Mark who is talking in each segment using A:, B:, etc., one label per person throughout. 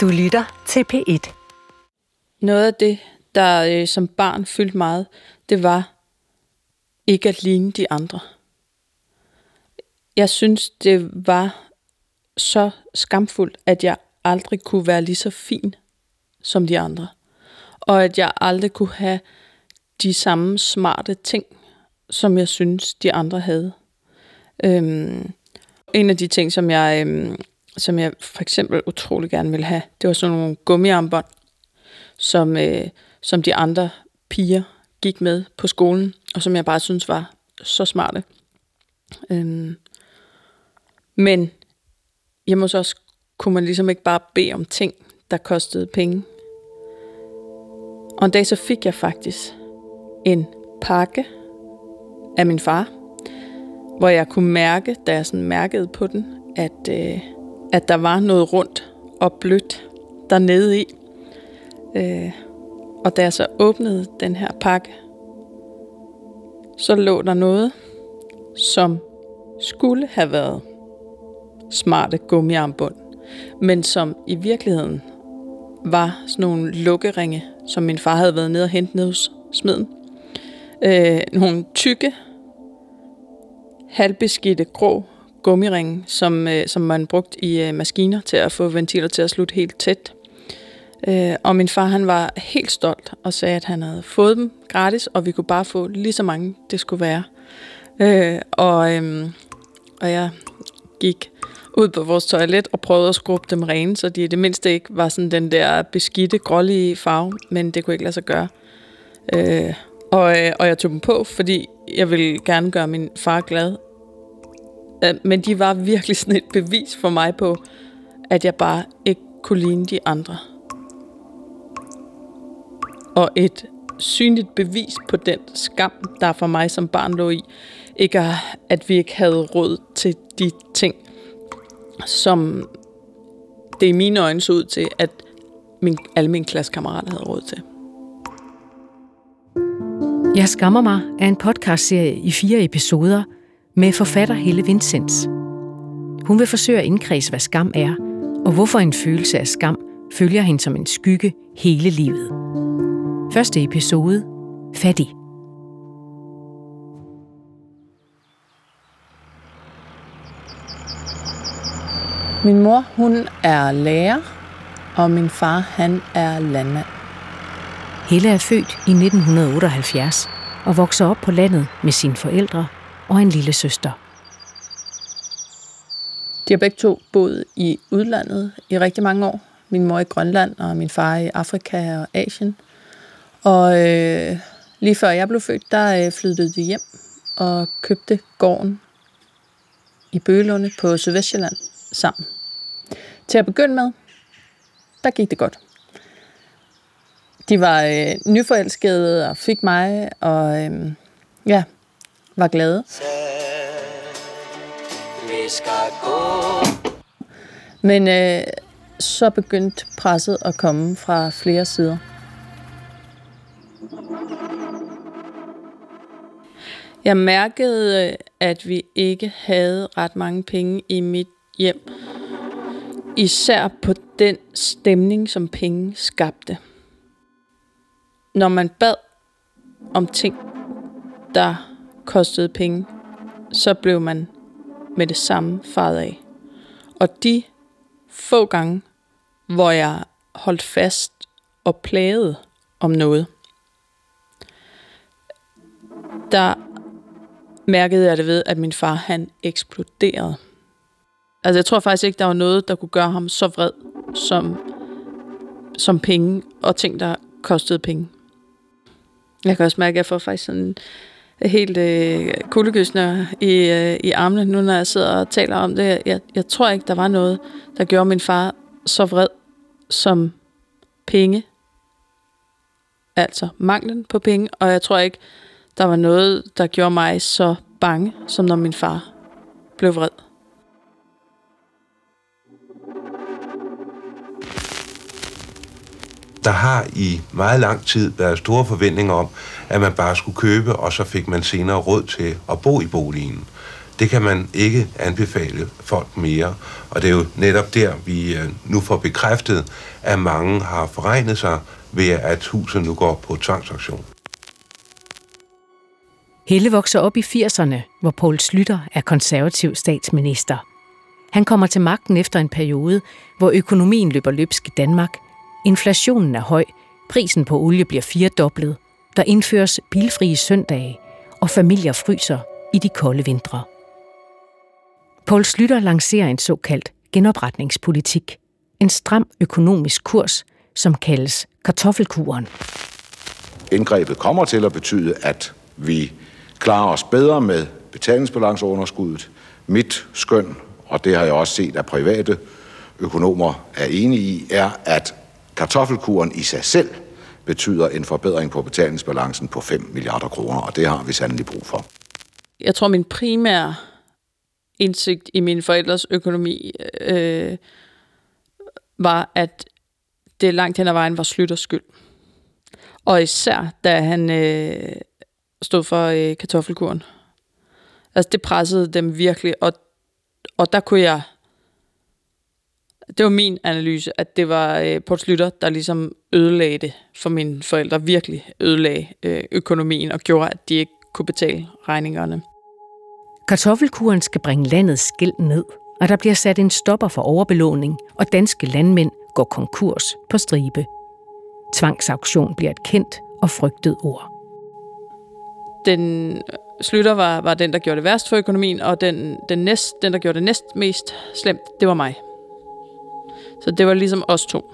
A: Du lytter til P1.
B: Noget af det, der øh, som barn fyldte meget, det var ikke at ligne de andre. Jeg synes, det var så skamfuldt, at jeg aldrig kunne være lige så fin som de andre. Og at jeg aldrig kunne have de samme smarte ting, som jeg synes, de andre havde. Øhm, en af de ting, som jeg, øhm, som jeg for eksempel utrolig gerne ville have, det var sådan nogle gummiarmbånd, som, øh, som de andre piger gik med på skolen, og som jeg bare synes var så smarte. Øhm, men jeg må så også kunne man ligesom ikke bare bede om ting, der kostede penge. Og en dag så fik jeg faktisk en pakke af min far, hvor jeg kunne mærke, da jeg sådan mærkede på den, at, øh, at der var noget rundt og blødt dernede i. Øh, og da jeg så åbnede den her pakke, så lå der noget, som skulle have været smarte gummiarmbånd, men som i virkeligheden var sådan nogle lukkeringe, som min far havde været nede og hentet ned hos smeden. Øh, nogle tykke, halvbeskidte, grå gummiring, som, øh, som man brugte i øh, maskiner til at få ventiler til at slutte helt tæt. Øh, og min far han var helt stolt og sagde, at han havde fået dem gratis, og vi kunne bare få lige så mange, det skulle være. Øh, og, øh, og jeg gik ud på vores toilet og prøvede at skrubbe dem rene, så de i det mindste ikke var sådan den der beskidte, grålige farve, men det kunne ikke lade sig gøre. Øh, og, øh, og jeg tog dem på, fordi jeg ville gerne gøre min far glad. Øh, men de var virkelig sådan et bevis for mig på, at jeg bare ikke kunne ligne de andre. Og et synligt bevis på den skam, der for mig som barn lå i, ikke at vi ikke havde råd til de ting, som det i mine øjne så ud til, at min, alle mine klassekammerater havde råd til.
A: Jeg skammer mig er en podcastserie i fire episoder med forfatter Helle Vincents. Hun vil forsøge at indkredse, hvad skam er, og hvorfor en følelse af skam følger hende som en skygge hele livet. Første episode. Fattig.
B: Min mor, hun er lærer, og min far, han er landmand.
A: Helle er født i 1978 og vokser op på landet med sine forældre og en lille søster.
B: De har begge to boet i udlandet i rigtig mange år. Min mor i Grønland, og min far i Afrika og Asien. Og øh, lige før jeg blev født, der øh, flyttede de hjem og købte gården i Bølunde på Sydvestjylland sammen. Til at begynde med, der gik det godt. De var øh, nyforelskede og fik mig, og øh, ja, var glade. Vi skal gå. Men øh, så begyndte presset at komme fra flere sider. Jeg mærkede, øh, at vi ikke havde ret mange penge i mit hjem. Især på den stemning, som penge skabte. Når man bad om ting, der kostede penge, så blev man med det samme faret af. Og de få gange, hvor jeg holdt fast og plagede om noget, der mærkede jeg det ved, at min far han eksploderede. Altså jeg tror faktisk ikke, der var noget, der kunne gøre ham så vred som, som penge og ting, der kostede penge. Jeg kan også mærke, at jeg får faktisk sådan helt øh, kuldegysner i, øh, i armene, nu når jeg sidder og taler om det. Jeg, jeg tror ikke, der var noget, der gjorde min far så vred som penge. Altså manglen på penge. Og jeg tror ikke, der var noget, der gjorde mig så bange, som når min far blev vred.
C: Der har i meget lang tid været store forventninger om, at man bare skulle købe, og så fik man senere råd til at bo i boligen. det kan man ikke anbefale folk mere. Og det er jo netop der, vi øh, nu får bekræftet, at mange har forregnet sig ved, at huset nu går på tvangsaktion.
A: Helle vokser op i 80'erne, hvor Poul Slytter er konservativ statsminister. Han kommer til magten efter en periode, hvor økonomien løber løbsk i Danmark. Inflationen er høj, prisen på olie bliver firedoblet, der indføres bilfrie søndage, og familier fryser i de kolde vintre. Poul Slytter lancerer en såkaldt genopretningspolitik. En stram økonomisk kurs, som kaldes kartoffelkuren.
D: Indgrebet kommer til at betyde, at vi klarer os bedre med betalingsbalanceunderskuddet. Mit skøn, og det har jeg også set, at private økonomer er enige i, er, at kartoffelkuren i sig selv betyder en forbedring på betalingsbalancen på 5 milliarder kroner, og det har vi sandelig brug for.
B: Jeg tror, min primære indsigt i mine forældres økonomi øh, var, at det langt hen ad vejen var Slytters skyld. Og især, da han øh, stod for øh, kartoffelkuren. Altså, det pressede dem virkelig, og, og der kunne jeg... Det var min analyse, at det var øh, Poul Slytter, der ligesom ødelagde det for mine forældre. Virkelig ødelagde øh, økonomien og gjorde, at de ikke kunne betale regningerne.
A: Kartoffelkuren skal bringe landets skæld ned, og der bliver sat en stopper for overbelåning, og danske landmænd går konkurs på stribe. Tvangsauktion bliver et kendt og frygtet ord.
B: Den Slytter var, var den, der gjorde det værst for økonomien, og den, den, næst, den, der gjorde det næst mest slemt, det var mig. Så det var ligesom os to,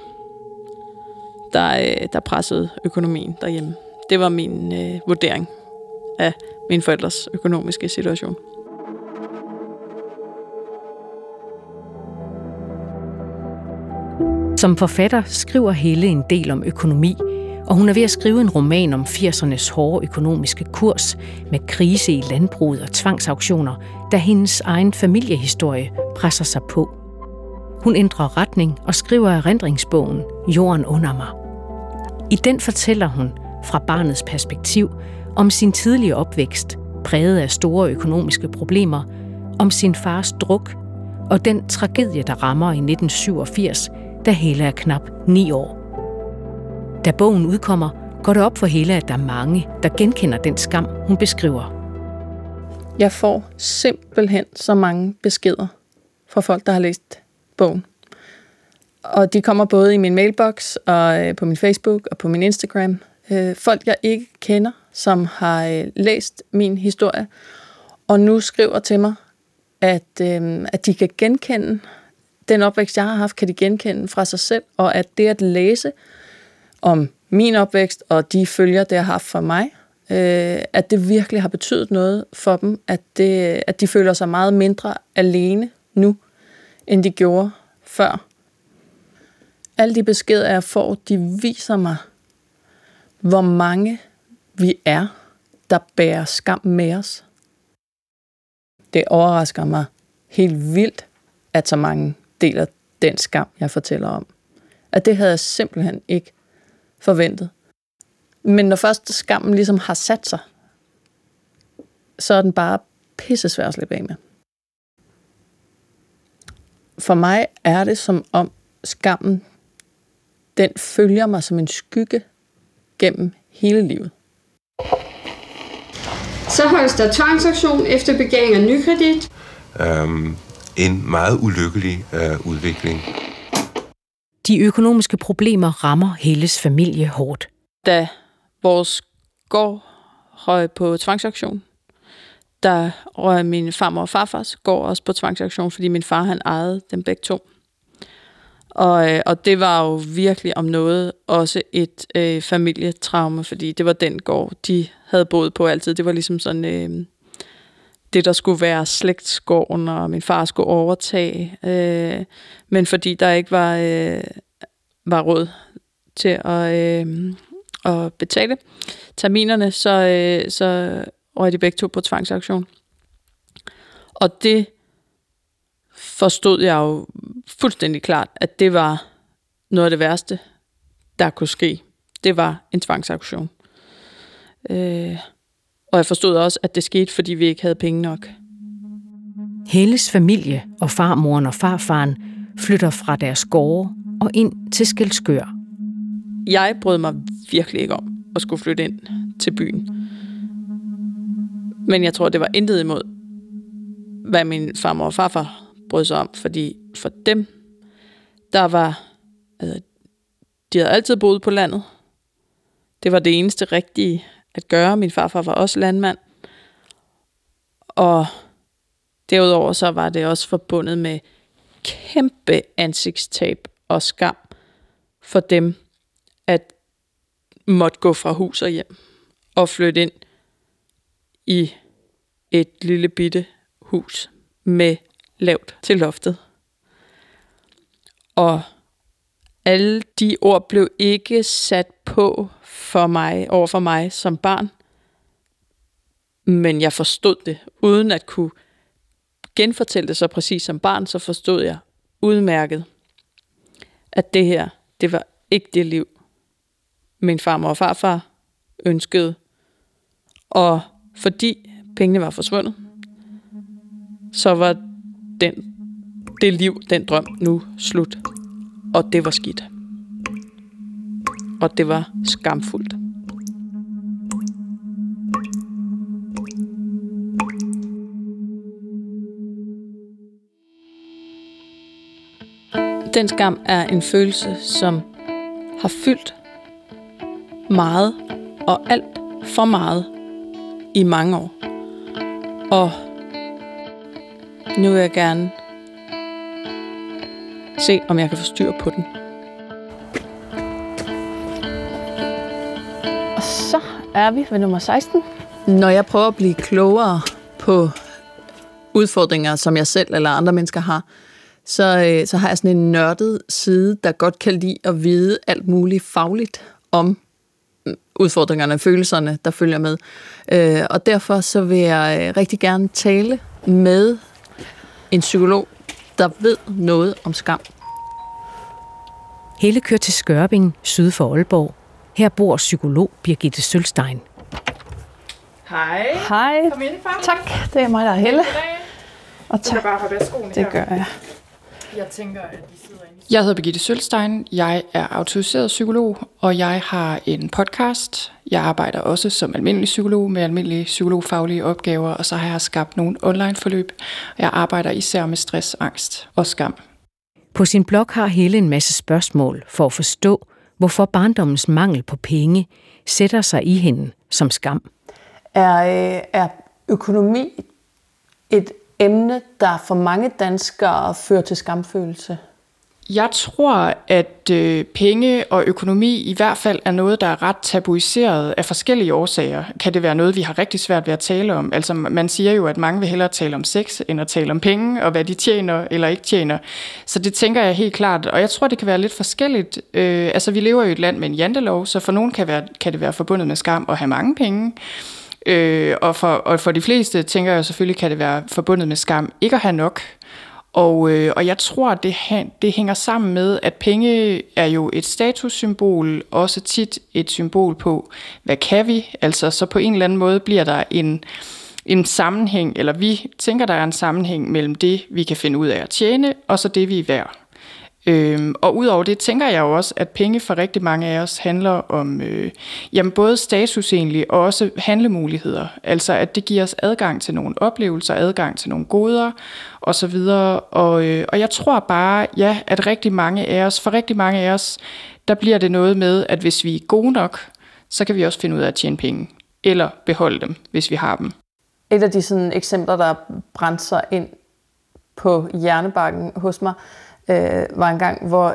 B: der, øh, der pressede økonomien derhjemme. Det var min øh, vurdering af min forældres økonomiske situation.
A: Som forfatter skriver Helle en del om økonomi, og hun er ved at skrive en roman om 80'ernes hårde økonomiske kurs med krise i landbruget og tvangsauktioner, da hendes egen familiehistorie presser sig på. Hun ændrer retning og skriver erindringsbogen Jorden under mig. I den fortæller hun, fra barnets perspektiv, om sin tidlige opvækst, præget af store økonomiske problemer, om sin fars druk og den tragedie, der rammer i 1987, da Hela er knap 9 år. Da bogen udkommer, går det op for Hela, at der er mange, der genkender den skam, hun beskriver.
B: Jeg får simpelthen så mange beskeder fra folk, der har læst bogen. Og de kommer både i min mailbox, og øh, på min Facebook og på min Instagram. Øh, folk, jeg ikke kender, som har øh, læst min historie, og nu skriver til mig, at, øh, at de kan genkende den opvækst, jeg har haft, kan de genkende fra sig selv, og at det at læse om min opvækst og de følger, det har haft for mig, øh, at det virkelig har betydet noget for dem, at, det, at de føler sig meget mindre alene nu, end de gjorde før. Alle de beskeder, jeg får, de viser mig, hvor mange vi er, der bærer skam med os. Det overrasker mig helt vildt, at så mange deler den skam, jeg fortæller om. At det havde jeg simpelthen ikke forventet. Men når først skammen ligesom har sat sig, så er den bare pisse svær at slippe af med. For mig er det som om skammen, den følger mig som en skygge gennem hele livet.
E: Så holdes der tvangsaktion efter begæring af nykredit.
C: Øhm, en meget ulykkelig øh, udvikling.
A: De økonomiske problemer rammer Helles familie hårdt.
B: Da vores gård røg på tvangsaktion, der røg min farmor og farfars går også på tvangsaktion, fordi min far han ejede dem begge to. Og, øh, og det var jo virkelig om noget også et øh, familietraume, fordi det var den gård, de havde boet på altid. Det var ligesom sådan øh, det, der skulle være slægtsgården, og min far skulle overtage. Øh, men fordi der ikke var, øh, var råd til at, øh, at betale terminerne, så, øh, så røg de begge to på tvangsaktion. Og det forstod jeg jo fuldstændig klart, at det var noget af det værste, der kunne ske. Det var en tvangsaktion. Øh, og jeg forstod også, at det skete, fordi vi ikke havde penge nok.
A: Helles familie og farmoren og farfaren flytter fra deres gårde og ind til Skelskør.
B: Jeg brød mig virkelig ikke om at skulle flytte ind til byen. Men jeg tror, det var intet imod, hvad min farmor og farfar brød sig om, fordi for dem, der var, altså, de havde altid boet på landet. Det var det eneste rigtige at gøre. Min farfar var også landmand. Og derudover så var det også forbundet med kæmpe ansigtstab og skam for dem, at måtte gå fra hus og hjem og flytte ind i et lille bitte hus med lavt til loftet. Og alle de ord blev ikke sat på for mig, over for mig som barn. Men jeg forstod det, uden at kunne genfortælle det så præcis som barn, så forstod jeg udmærket, at det her, det var ikke det liv, min farmor og farfar ønskede. Og fordi pengene var forsvundet, så var den, det liv, den drøm nu slut. Og det var skidt. Og det var skamfuldt. Den skam er en følelse, som har fyldt meget og alt for meget i mange år. Og nu vil jeg gerne se, om jeg kan få styr på den. Og så er vi ved nummer 16. Når jeg prøver at blive klogere på udfordringer, som jeg selv eller andre mennesker har, så, øh, så har jeg sådan en nørdet side, der godt kan lide at vide alt muligt fagligt om udfordringerne, følelserne, der følger med. Øh, og derfor så vil jeg øh, rigtig gerne tale med en psykolog, der ved noget om skam.
A: Helle kører til Skørping, syd for Aalborg. Her bor psykolog Birgitte Sølstein.
F: Hej.
B: Hej.
F: Kom ind, far.
B: Tak, det er mig, der er Helle. Og
F: Du kan bare have skoene
B: det
F: her.
B: gør jeg.
F: Jeg tænker, at de sidder inde.
G: Jeg hedder Birgitte Sølstein, jeg er autoriseret psykolog, og jeg har en podcast. Jeg arbejder også som almindelig psykolog med almindelige psykologfaglige opgaver, og så har jeg skabt nogle online-forløb. Jeg arbejder især med stress, angst og skam.
A: På sin blog har Helle en masse spørgsmål for at forstå, hvorfor barndommens mangel på penge sætter sig i hende som skam.
B: Er, øh, er økonomi et emne, der for mange danskere fører til skamfølelse?
G: Jeg tror, at øh, penge og økonomi i hvert fald er noget, der er ret tabuiseret af forskellige årsager. Kan det være noget, vi har rigtig svært ved at tale om? Altså man siger jo, at mange vil hellere tale om sex, end at tale om penge, og hvad de tjener eller ikke tjener. Så det tænker jeg helt klart. Og jeg tror, det kan være lidt forskelligt. Øh, altså vi lever i et land med en jantelov, så for nogen kan, være, kan det være forbundet med skam at have mange penge. Øh, Øh, og, for, og for de fleste, tænker jeg selvfølgelig, kan det være forbundet med skam ikke at have nok. Og, øh, og jeg tror, det, det hænger sammen med, at penge er jo et statussymbol, også tit et symbol på, hvad kan vi? Altså, så på en eller anden måde bliver der en, en sammenhæng, eller vi tænker, der er en sammenhæng mellem det, vi kan finde ud af at tjene, og så det, vi er værd. Øhm, og udover det tænker jeg jo også, at penge for rigtig mange af os handler om øh, jamen både status egentlig, og også handlemuligheder. Altså at det giver os adgang til nogle oplevelser, adgang til nogle goder osv. Og, øh, og jeg tror bare, ja, at rigtig mange af os, for rigtig mange af os, der bliver det noget med, at hvis vi er gode nok, så kan vi også finde ud af at tjene penge. Eller beholde dem, hvis vi har dem.
B: Et af de sådan, eksempler, der brændte sig ind på hjernebakken hos mig, øh, var en gang, hvor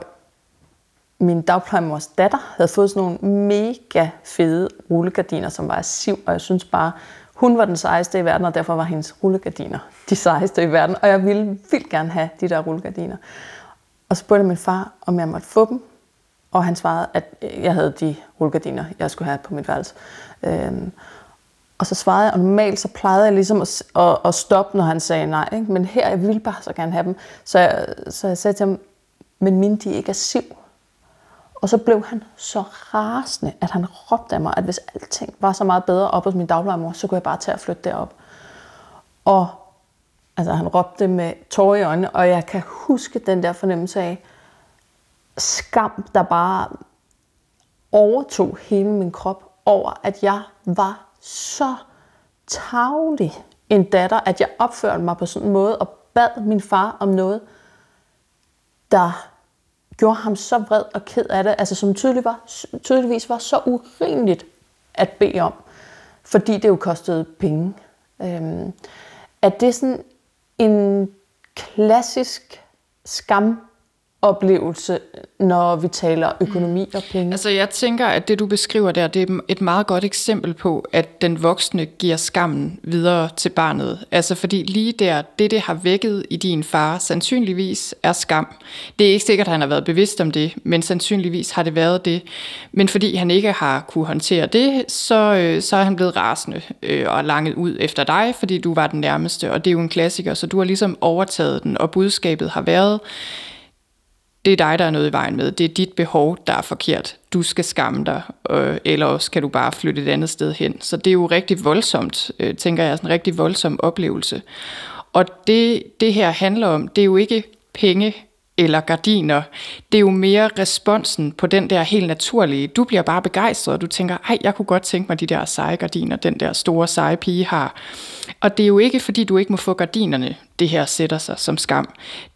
B: min dagplejemors datter havde fået sådan nogle mega fede rullegardiner, som var af siv, og jeg synes bare, hun var den sejeste i verden, og derfor var hendes rullegardiner de sejeste i verden, og jeg ville vildt gerne have de der rullegardiner. Og så spurgte min far, om jeg måtte få dem, og han svarede, at jeg havde de rullegardiner, jeg skulle have på mit værelse. Øhm, og så svarede jeg, og normalt så plejede jeg ligesom at, at, at stoppe, når han sagde nej. Ikke? Men her, jeg ville bare så gerne have dem. Så jeg, så jeg sagde til ham, men mine de ikke er siv. Og så blev han så rasende, at han råbte af mig, at hvis alting var så meget bedre op hos min dagplejemor, så kunne jeg bare tage og flytte derop. Og Altså han råbte med tårer i øjnene, og jeg kan huske den der fornemmelse af skam, der bare overtog hele min krop over, at jeg var så tavlig en datter, at jeg opførte mig på sådan en måde og bad min far om noget, der gjorde ham så vred og ked af det, altså som tydeligvis var, tydeligvis var så urimeligt at bede om, fordi det jo kostede penge. Øhm, at det er sådan en klassisk skam oplevelse, når vi taler økonomi og penge.
G: Altså jeg tænker, at det du beskriver der, det er et meget godt eksempel på, at den voksne giver skammen videre til barnet. Altså fordi lige der, det det har vækket i din far, sandsynligvis er skam. Det er ikke sikkert, at han har været bevidst om det, men sandsynligvis har det været det. Men fordi han ikke har kunne håndtere det, så, øh, så er han blevet rasende øh, og langet ud efter dig, fordi du var den nærmeste, og det er jo en klassiker, så du har ligesom overtaget den, og budskabet har været, det er dig, der er noget i vejen med. Det er dit behov, der er forkert. Du skal skamme dig, øh, eller også kan du bare flytte et andet sted hen. Så det er jo rigtig voldsomt, øh, tænker jeg, sådan en rigtig voldsom oplevelse. Og det, det her handler om, det er jo ikke penge eller gardiner. Det er jo mere responsen på den der helt naturlige. Du bliver bare begejstret, og du tænker, ej, jeg kunne godt tænke mig de der seje gardiner, den der store seje pige har. Og det er jo ikke, fordi du ikke må få gardinerne, det her sætter sig som skam.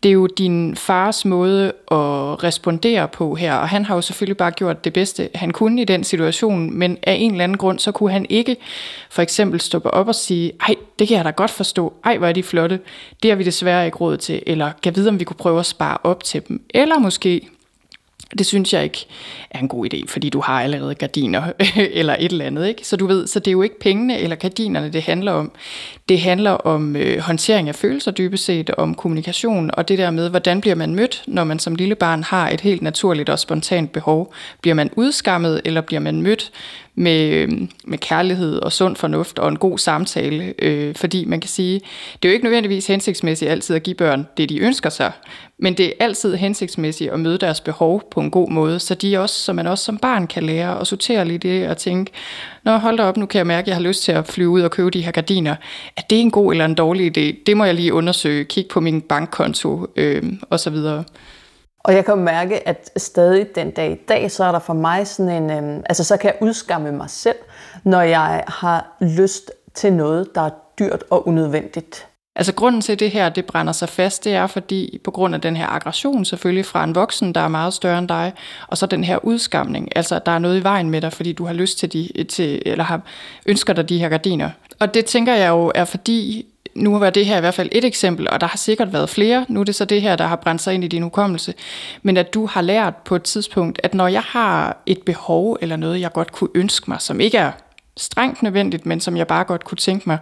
G: Det er jo din fars måde at respondere på her, og han har jo selvfølgelig bare gjort det bedste, han kunne i den situation, men af en eller anden grund, så kunne han ikke for eksempel stoppe op og sige, ej, det kan jeg da godt forstå, ej, hvor er de flotte, det har vi desværre ikke råd til, eller kan vide, om vi kunne prøve at spare op til dem, eller måske det synes jeg ikke er en god idé, fordi du har allerede gardiner eller et eller andet. Ikke? Så du ved, så det er jo ikke pengene eller gardinerne, det handler om. Det handler om øh, håndtering af følelser dybest set, om kommunikation, og det der med, hvordan bliver man mødt, når man som lille barn har et helt naturligt og spontant behov. Bliver man udskammet, eller bliver man mødt med, øh, med kærlighed og sund fornuft og en god samtale, øh, fordi man kan sige, det er jo ikke nødvendigvis hensigtsmæssigt altid at give børn det, de ønsker sig, men det er altid hensigtsmæssigt at møde deres behov på en god måde, så de også, som man også som barn kan lære at sortere lidt det og tænke, Nå, hold da op, nu kan jeg mærke, at jeg har lyst til at flyve ud og købe de her gardiner. Er det en god eller en dårlig idé? Det må jeg lige undersøge, kigge på min bankkonto øh, og så videre.
B: Og jeg kan mærke, at stadig den dag i dag, så er der for mig sådan en, øh, altså så kan jeg udskamme mig selv, når jeg har lyst til noget, der er dyrt og unødvendigt.
G: Altså grunden til det her, det brænder sig fast, det er fordi på grund af den her aggression selvfølgelig fra en voksen, der er meget større end dig, og så den her udskamning, altså at der er noget i vejen med dig, fordi du har lyst til, de, til eller har, ønsker dig de her gardiner. Og det tænker jeg jo er fordi, nu var det her i hvert fald et eksempel, og der har sikkert været flere. Nu er det så det her, der har brændt sig ind i din hukommelse. Men at du har lært på et tidspunkt, at når jeg har et behov eller noget, jeg godt kunne ønske mig, som ikke er strengt nødvendigt, men som jeg bare godt kunne tænke mig,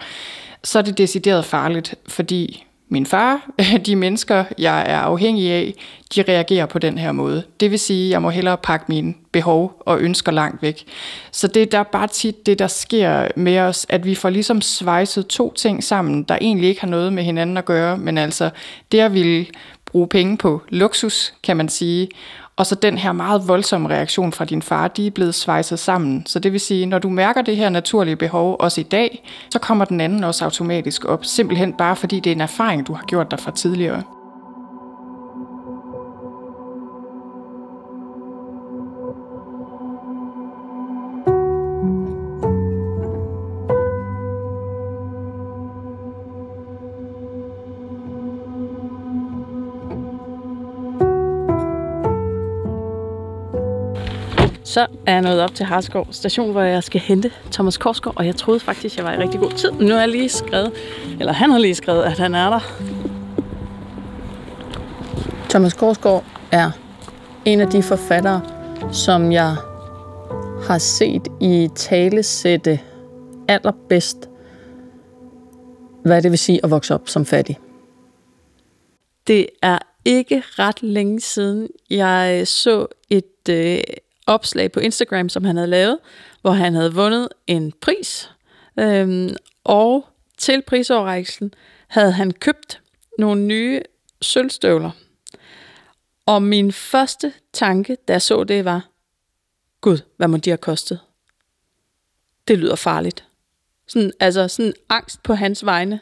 G: så er det decideret farligt, fordi min far, de mennesker, jeg er afhængig af, de reagerer på den her måde. Det vil sige, at jeg må hellere pakke mine behov og ønsker langt væk. Så det er der bare tit det, der sker med os, at vi får ligesom svejset to ting sammen, der egentlig ikke har noget med hinanden at gøre, men altså det at ville bruge penge på luksus, kan man sige, og så den her meget voldsomme reaktion fra din far, de er blevet svejset sammen. Så det vil sige, når du mærker det her naturlige behov, også i dag, så kommer den anden også automatisk op. Simpelthen bare fordi det er en erfaring, du har gjort dig fra tidligere.
B: Så er jeg nået op til Harskov station, hvor jeg skal hente Thomas Korsgaard, og jeg troede faktisk, jeg var i rigtig god tid. Nu har jeg lige skrevet, eller han har lige skrevet, at han er der. Thomas Korsgaard er en af de forfattere, som jeg har set i talesætte allerbedst, hvad det vil sige at vokse op som fattig. Det er ikke ret længe siden, jeg så et øh, opslag på Instagram, som han havde lavet, hvor han havde vundet en pris. Øhm, og til prisoverrækkelsen havde han købt nogle nye sølvstøvler. Og min første tanke, da jeg så det, var, Gud, hvad må de have kostet? Det lyder farligt. Sådan, altså sådan angst på hans vegne.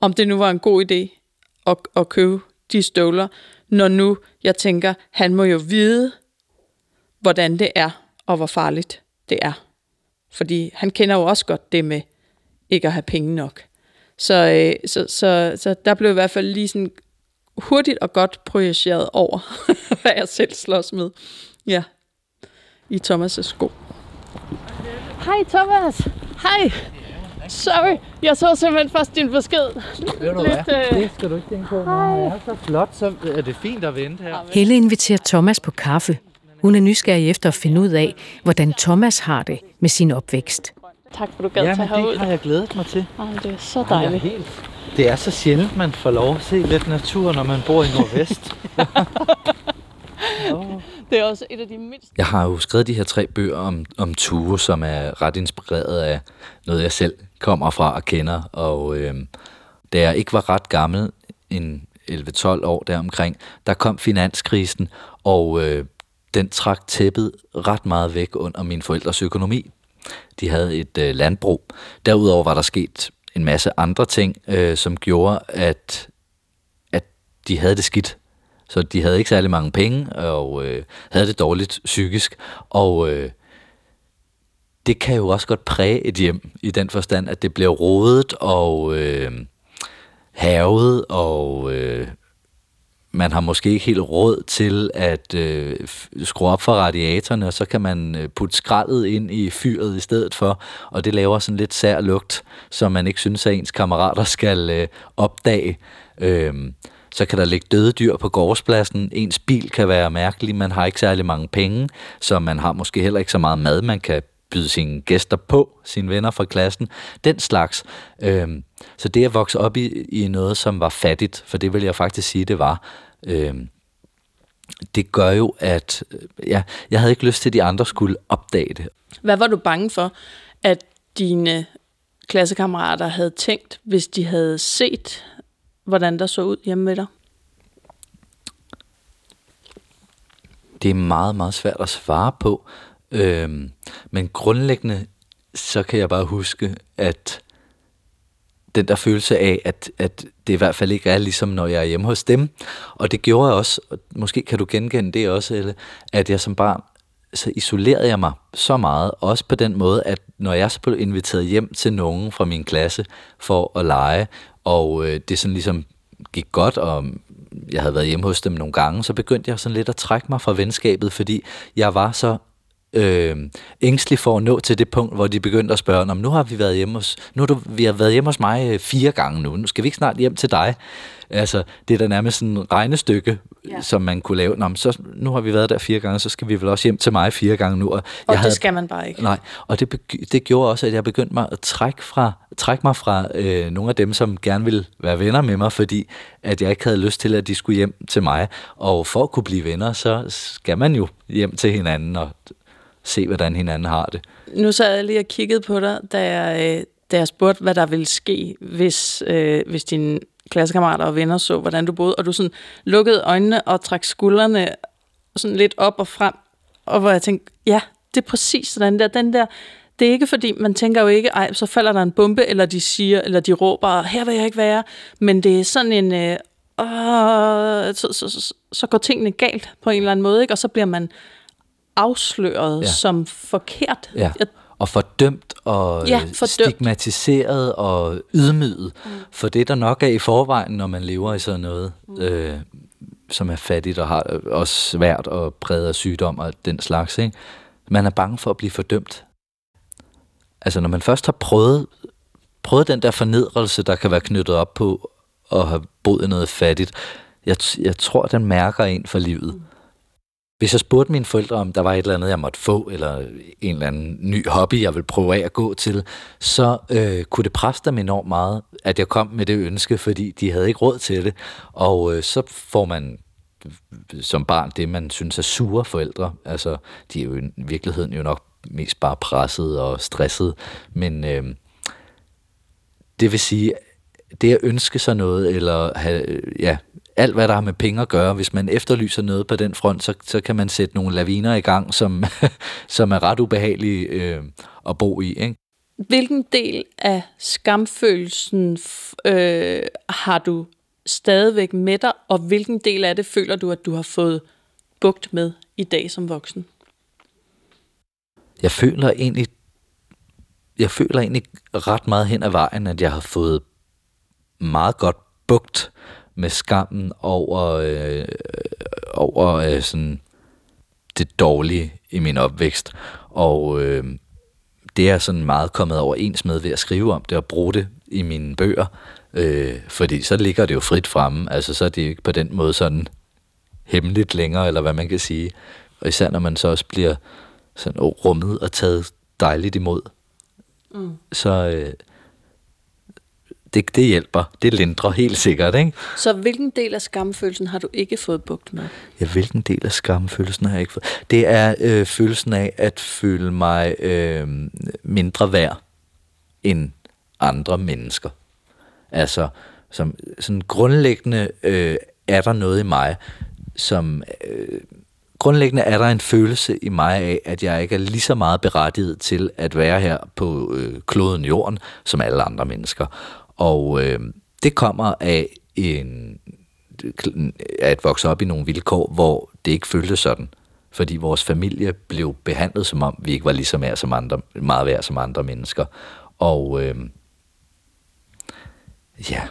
B: om det nu var en god idé at, at købe de støvler, når nu jeg tænker, han må jo vide, hvordan det er, og hvor farligt det er. Fordi han kender jo også godt det med ikke at have penge nok. Så, øh, så, så, så der blev i hvert fald lige sådan hurtigt og godt projiceret over, hvad jeg selv slås med. Ja, i Thomas' sko. Hej Thomas! Hej! Sorry, jeg så simpelthen først din besked.
H: Ved du
B: Lidt,
H: hvad?
B: øh,
H: Det skal du ikke tænke på. Når jeg er så flot, så er det fint at vente her.
A: Helle inviterer Thomas på kaffe. Hun er nysgerrig efter at finde ud af, hvordan Thomas har det med sin opvækst.
B: Tak for, du gad
H: Jamen,
B: tage herud.
H: det har jeg glædet mig til.
B: Ej, det er så
H: Jeg er
B: dejligt.
H: helt... Det er så sjældent, man får lov at se lidt natur, når man bor i Nordvest.
B: Det er også et af de mindste...
I: Jeg har jo skrevet de her tre bøger om, om Ture, som er ret inspireret af noget, jeg selv kommer fra og kender. Og øh, da jeg ikke var ret gammel, en 11-12 år deromkring, der kom finanskrisen, og øh, den trak tæppet ret meget væk under min forældres økonomi. De havde et øh, landbrug. Derudover var der sket en masse andre ting, øh, som gjorde, at, at de havde det skidt. Så de havde ikke særlig mange penge, og øh, havde det dårligt psykisk. Og øh, det kan jo også godt præge et hjem, i den forstand, at det bliver rodet og øh, havet, og øh, man har måske ikke helt råd til at øh, skrue op for radiatorerne, og så kan man øh, putte skraldet ind i fyret i stedet for, og det laver sådan lidt sær lugt, som man ikke synes, at ens kammerater skal øh, opdage. Øh, så kan der ligge døde dyr på gårdspladsen. Ens bil kan være mærkelig. Man har ikke særlig mange penge, så man har måske heller ikke så meget mad, man kan byde sine gæster på, sine venner fra klassen. Den slags. Øhm, så det at vokse op i, i noget, som var fattigt, for det vil jeg faktisk sige, det var, øhm, det gør jo, at øh, ja, jeg havde ikke lyst til, at de andre skulle opdage det.
B: Hvad var du bange for, at dine klassekammerater havde tænkt, hvis de havde set, hvordan der så ud hjemme med dig?
I: Det er meget, meget svært at svare på. Øhm, men grundlæggende, så kan jeg bare huske, at den der følelse af, at, at det i hvert fald ikke er ligesom, når jeg er hjemme hos dem. Og det gjorde jeg også, og måske kan du genkende det også, Elle, at jeg som barn, så isolerede jeg mig så meget, også på den måde, at når jeg så blev inviteret hjem til nogen fra min klasse for at lege, og øh, det sådan ligesom gik godt, og jeg havde været hjemme hos dem nogle gange, så begyndte jeg sådan lidt at trække mig fra venskabet, fordi jeg var så øh, ængstelig for at nå til det punkt, hvor de begyndte at spørge, om nu har vi været hjemme hos, nu har du, vi har været hjemme hos mig øh, fire gange nu, nu skal vi ikke snart hjem til dig? Altså, det er da nærmest sådan et regnestykke, ja. som man kunne lave. Nå, men så, nu har vi været der fire gange, så skal vi vel også hjem til mig fire gange nu.
B: Og
I: jeg
B: det skal man bare ikke.
I: Nej, og det, det gjorde også, at jeg begyndte mig at trække, fra, trække mig fra øh, nogle af dem, som gerne ville være venner med mig, fordi at jeg ikke havde lyst til, at de skulle hjem til mig. Og for at kunne blive venner, så skal man jo hjem til hinanden og se, hvordan hinanden har det.
B: Nu sad jeg lige og kiggede på dig, da jeg, øh, da jeg spurgte, hvad der ville ske, hvis, øh, hvis dine klassekammerater og venner så, hvordan du boede, og du sådan lukkede øjnene og trak skuldrene sådan lidt op og frem, og hvor jeg tænkte, ja, det er præcis sådan der, den der, det er ikke fordi, man tænker jo ikke, ej, så falder der en bombe, eller de siger, eller de råber, her vil jeg ikke være, men det er sådan en, øh, åh, så, så, så, så går tingene galt på en eller anden måde, ikke? og så bliver man afsløret
I: Ja.
B: som forkert.
I: Ja. Og fordømt og
B: Ja,
I: ja,
B: fordømt.
I: stigmatiseret og ydmyget. Mm. For det der nok er i forvejen, når man lever i sådan noget, mm. øh, som er fattigt og har også svært og præget af sygdom og den slags. Ikke? Man er bange for at blive fordømt. Altså når man først har prøvet, prøvet den der fornedrelse, der kan være knyttet op på at have boet i noget fattigt, jeg, jeg tror, den mærker en for livet. Hvis jeg spurgte mine forældre, om der var et eller andet, jeg måtte få, eller en eller anden ny hobby, jeg ville prøve af at gå til, så øh, kunne det præste dem enormt meget, at jeg kom med det ønske, fordi de havde ikke råd til det. Og øh, så får man som barn det, man synes er sure forældre. Altså, de er jo i virkeligheden jo nok mest bare presset og stresset. Men øh, det vil sige, det at ønske sig noget, eller have, ja, alt hvad der har med penge at gøre, hvis man efterlyser noget på den front, så, så kan man sætte nogle laviner i gang, som, som er ret ubehagelige øh, at bo i. Ikke?
B: hvilken del af skamfølelsen øh, har du stadigvæk med dig, og hvilken del af det føler du, at du har fået bugt med i dag som voksen?
I: Jeg føler egentlig, jeg føler egentlig ret meget hen ad vejen, at jeg har fået meget godt bugt med skammen over, øh, over øh, sådan det dårlige i min opvækst. Og øh, det er sådan meget kommet overens med ved at skrive om det og bruge det i mine bøger. Øh, fordi så ligger det jo frit fremme. Altså så er det ikke på den måde sådan hemmeligt længere, eller hvad man kan sige. Og især når man så også bliver sådan rummet og taget dejligt imod. Mm. Så øh, det, det hjælper. Det lindrer helt sikkert, ikke?
B: Så hvilken del af skamfølelsen har du ikke fået bugt med?
I: Ja, hvilken del af skamfølelsen har jeg ikke fået? Det er øh, følelsen af at føle mig øh, mindre værd end andre mennesker. Altså, som, sådan grundlæggende øh, er der noget i mig, som... Øh, grundlæggende er der en følelse i mig af, at jeg ikke er lige så meget berettiget til at være her på øh, kloden jorden, som alle andre mennesker. Og øh, det kommer af en, at vokse op i nogle vilkår, hvor det ikke føltes sådan. Fordi vores familie blev behandlet, som om vi ikke var lige så meget, som andre, meget værd som andre mennesker. Og øh, ja,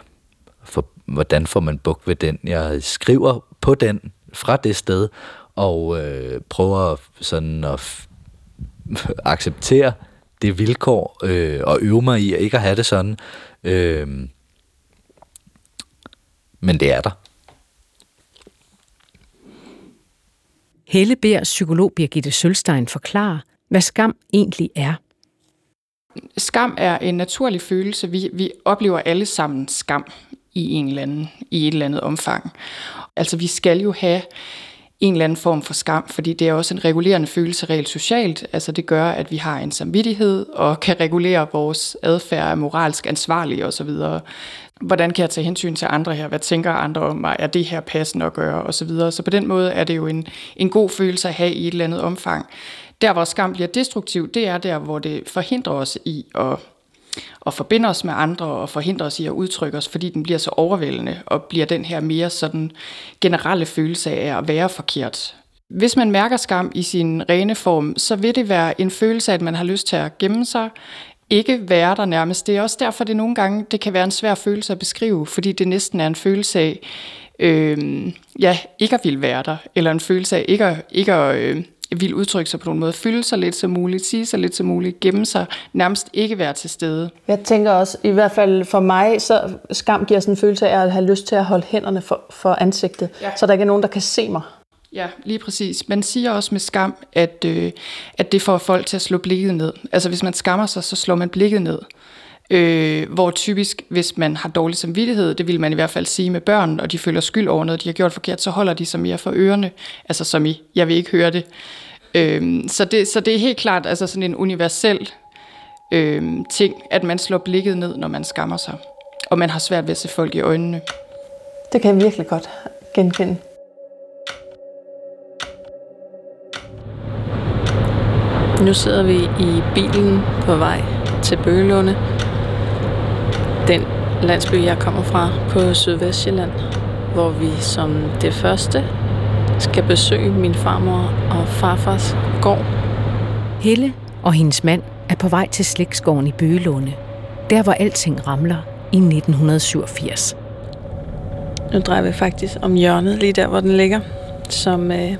I: for, hvordan får man buk ved den? Jeg skriver på den fra det sted, og øh, prøver sådan at acceptere det vilkår, øh, og øve mig i at ikke at have det sådan. Øh, men det er der.
A: Helle beder psykolog Birgitte Sølstein forklare, hvad skam egentlig er.
G: Skam er en naturlig følelse. Vi, vi oplever alle sammen skam i en eller anden, i et eller andet omfang. Altså vi skal jo have en eller anden form for skam, fordi det er også en regulerende følelse rent socialt. Altså det gør, at vi har en samvittighed og kan regulere vores adfærd, er moralsk ansvarlig osv. Hvordan kan jeg tage hensyn til andre her? Hvad tænker andre om mig? Er det her passende at gøre? Og så videre. Så på den måde er det jo en, en god følelse at have i et eller andet omfang. Der, hvor skam bliver destruktiv, det er der, hvor det forhindrer os i at og forbinde os med andre og forhindre os i at udtrykke os, fordi den bliver så overvældende og bliver den her mere sådan generelle følelse af at være forkert. Hvis man mærker skam i sin rene form, så vil det være en følelse af, at man har lyst til at gemme sig, ikke være der nærmest. Det er også derfor, det nogle gange det kan være en svær følelse at beskrive, fordi det næsten er en følelse af, øh, ja, ikke at ville være der, eller en følelse af ikke at, ikke at øh, vil udtrykke sig på nogen måde, fylde sig lidt som muligt, sige sig lidt som muligt, gemme sig, nærmest ikke være til stede.
B: Jeg tænker også, i hvert fald for mig, så skam giver sådan en følelse af at have lyst til at holde hænderne for, for ansigtet, ja. så der ikke er nogen, der kan se mig.
G: Ja, lige præcis. Man siger også med skam, at, øh, at det får folk til at slå blikket ned. Altså hvis man skammer sig, så slår man blikket ned. Øh, hvor typisk, hvis man har dårlig samvittighed, det vil man i hvert fald sige med børn, og de føler skyld over noget, de har gjort forkert, så holder de sig mere for ørerne. Altså som i, jeg vil ikke høre det. Øh, så, det så det er helt klart altså sådan en universel øh, ting, at man slår blikket ned, når man skammer sig. Og man har svært ved at se folk i øjnene.
B: Det kan jeg virkelig godt genkende. Nu sidder vi i bilen på vej til Bøgelunde. Den landsby, jeg kommer fra på Sydvestjylland, hvor vi som det første skal besøge min farmor og farfars gård.
A: Helle og hendes mand er på vej til slægtsgården i Bøgelunde, der hvor alting ramler i 1987.
B: Nu drejer vi faktisk om hjørnet, lige der hvor den ligger, som øh,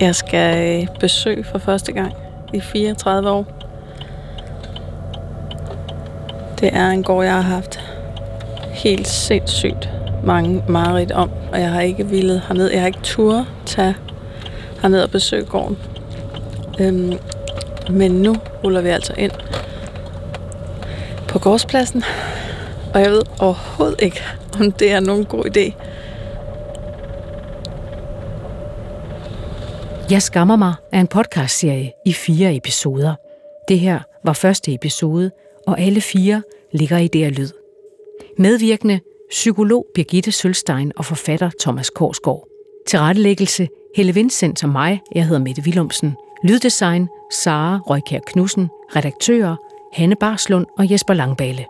B: jeg skal øh, besøge for første gang i 34 år. Det er en gård, jeg har haft helt sindssygt mange mareridt om, og jeg har ikke ville herned. Jeg har ikke tur tage herned og besøge gården. Øhm, men nu ruller vi altså ind på gårdspladsen, og jeg ved overhovedet ikke, om det er nogen god idé.
A: Jeg skammer mig er en podcastserie i fire episoder. Det her var første episode, og alle fire ligger i der lyd. Medvirkende psykolog Birgitte Sølstein og forfatter Thomas Korsgaard. Tilrettelæggelse Helle Vincent og mig, jeg hedder Mette Willumsen. Lyddesign Sara Røykær Knudsen. Redaktører Hanne Barslund og Jesper Langbale.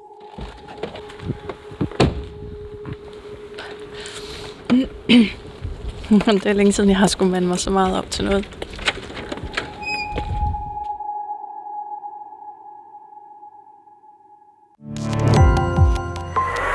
B: det er længe siden, jeg har skulle mande mig så meget op til noget.